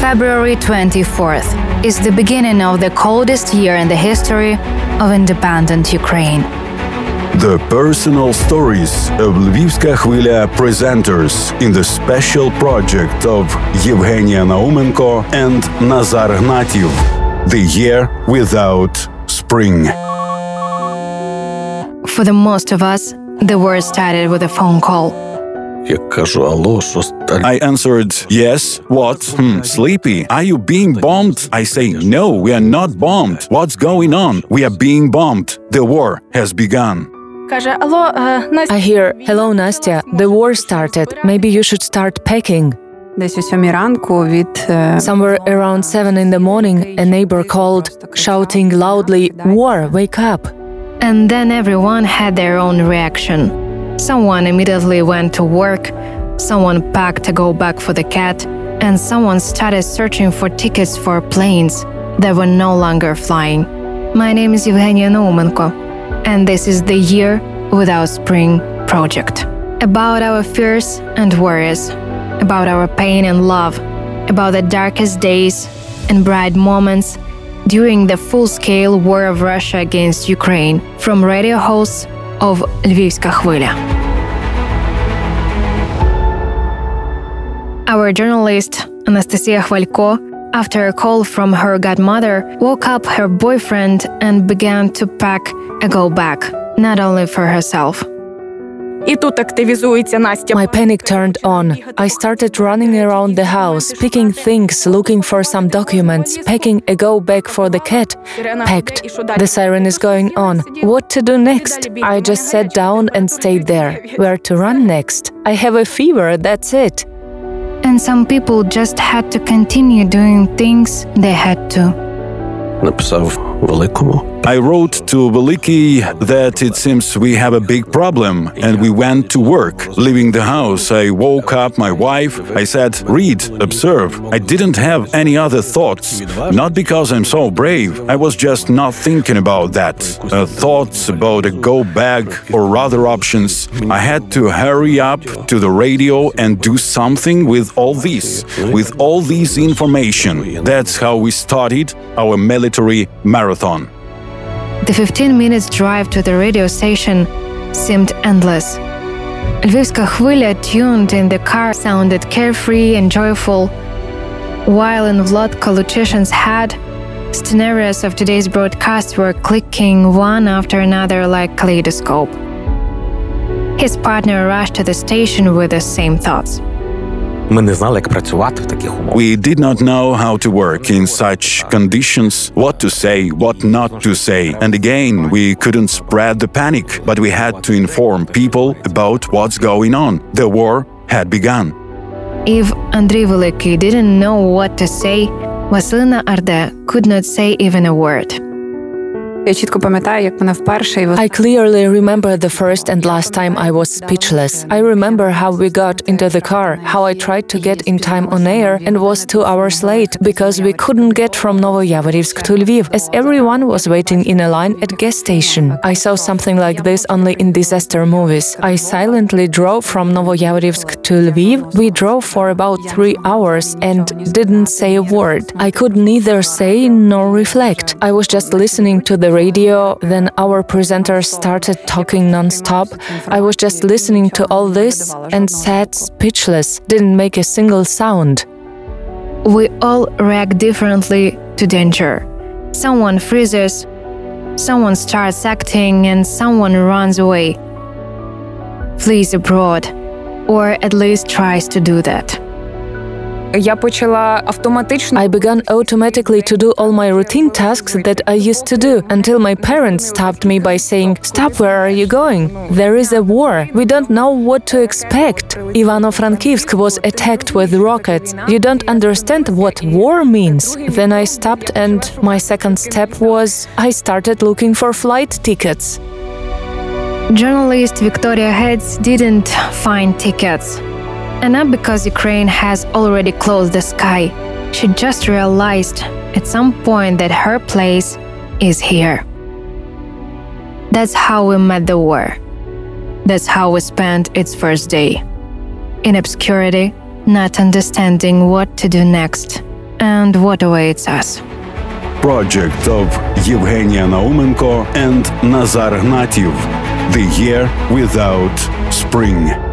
February 24th is the beginning of the coldest year in the history of independent Ukraine. The personal stories of Lvivska Khvila presenters in the special project of Evgenia Naumenko and Nazar Hnativ, The Year Without Spring. For the most of us, the war started with a phone call. Я кажу, алло, що стар... I answered, Yes, what? Hmm, sleepy. Are you being bombed? I say, No, we are not bombed. What's going on? We are being bombed. The war has begun. Каже: Алло, е, Настя, I hear, hello Nastya, the war started. Maybe you should start packing. Десь о сьомій ранку від е, Somewhere around 7 in the morning, a neighbor called, shouting loudly, War, wake up! And then everyone had their own reaction. Someone immediately went to work, someone packed to go back for the cat, and someone started searching for tickets for planes that were no longer flying. My name is Evgenia Naumenko, and this is the Year Without Spring project. About our fears and worries, about our pain and love, about the darkest days and bright moments during the full scale war of Russia against Ukraine from radio hosts of Lvivska Khvila. Our journalist, Anastasia Khvalko, after a call from her godmother, woke up her boyfriend and began to pack a go back, not only for herself. і тут активізується Настя. My panic turned on. I started running around the house, picking things, looking for some documents, packing a go bag for the cat. Packed. The siren is going on. What to do next? I just sat down and stayed there. Where to run next? I have a fever, that's it. And some people just had to continue doing things they had to. Написав великому. I wrote to Veliki that it seems we have a big problem and we went to work. Leaving the house, I woke up my wife. I said, Read, observe. I didn't have any other thoughts. Not because I'm so brave, I was just not thinking about that. Uh, thoughts about a go bag or other options. I had to hurry up to the radio and do something with all this, with all this information. That's how we started our military marathon. The 15 minutes drive to the radio station seemed endless. Lvivska Khvila tuned in the car sounded carefree and joyful, while in Vlodko Luchyshyn's head, scenarios of today's broadcast were clicking one after another like kaleidoscope. His partner rushed to the station with the same thoughts. Ми не знали, як працювати в таких умовах. We did not know how to work in such conditions, what to say, what not to say. And again, we couldn't spread the panic, but we had to inform people about what's going on. The war had begun. If Andriy Veliki didn't know what to say, Vasilina Arde could not say even a word. я чітко пам'ятаю, як вона вперше і I clearly remember the first and last time I was speechless. I remember how we got into the car, how I tried to get in time on air and was two hours late because we couldn't get from Novoyavorivsk to Lviv as everyone was waiting in a line at gas station. I saw something like this only in disaster movies. I silently drove from Novoyavorivsk to Lviv. We drove for about three hours and didn't say a word. I could neither say nor reflect. I was just listening to the radio, then our presenters started talking non-stop. I was just listening to all this and sat speechless, didn't make a single sound. We all react differently to danger. Someone freezes, someone starts acting, and someone runs away, flees abroad, or at least tries to do that. Я почала автоматично I began automatically to do all my routine tasks that I used to do until my parents stopped me by saying, Stop, where are you going? There is a war. We don't know what to expect. Ivano-Frankivsk was attacked with rockets. You don't understand what war means. Then I stopped and my second step was I started looking for flight tickets. Journalist Victoria Heads didn't find tickets. And not because Ukraine has already closed the sky. She just realized at some point that her place is here. That's how we met the war. That's how we spent its first day. In obscurity, not understanding what to do next, and what awaits us. Project of Yevgenia Naumenko and Nazar Hnativ. The Year Without Spring.